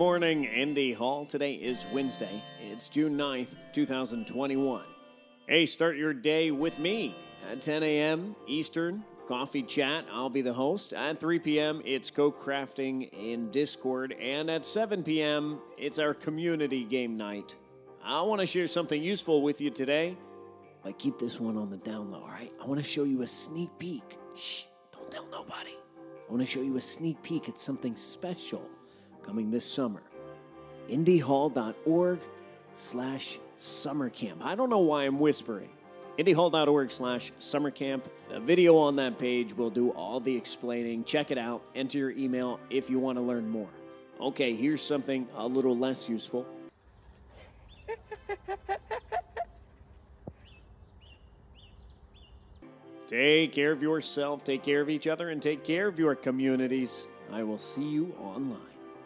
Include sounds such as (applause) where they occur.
morning, Indy Hall. Today is Wednesday. It's June 9th, 2021. Hey, start your day with me at 10 a.m. Eastern. Coffee chat. I'll be the host. At 3 p.m., it's co crafting in Discord. And at 7 p.m., it's our community game night. I want to share something useful with you today. But keep this one on the down low, all right? I want to show you a sneak peek. Shh, don't tell nobody. I want to show you a sneak peek at something special coming this summer. IndyHall.org slash summer camp. I don't know why I'm whispering. IndyHall.org slash summer camp. The video on that page will do all the explaining. Check it out. Enter your email if you want to learn more. Okay, here's something a little less useful. (laughs) Take care of yourself, take care of each other, and take care of your communities. I will see you online.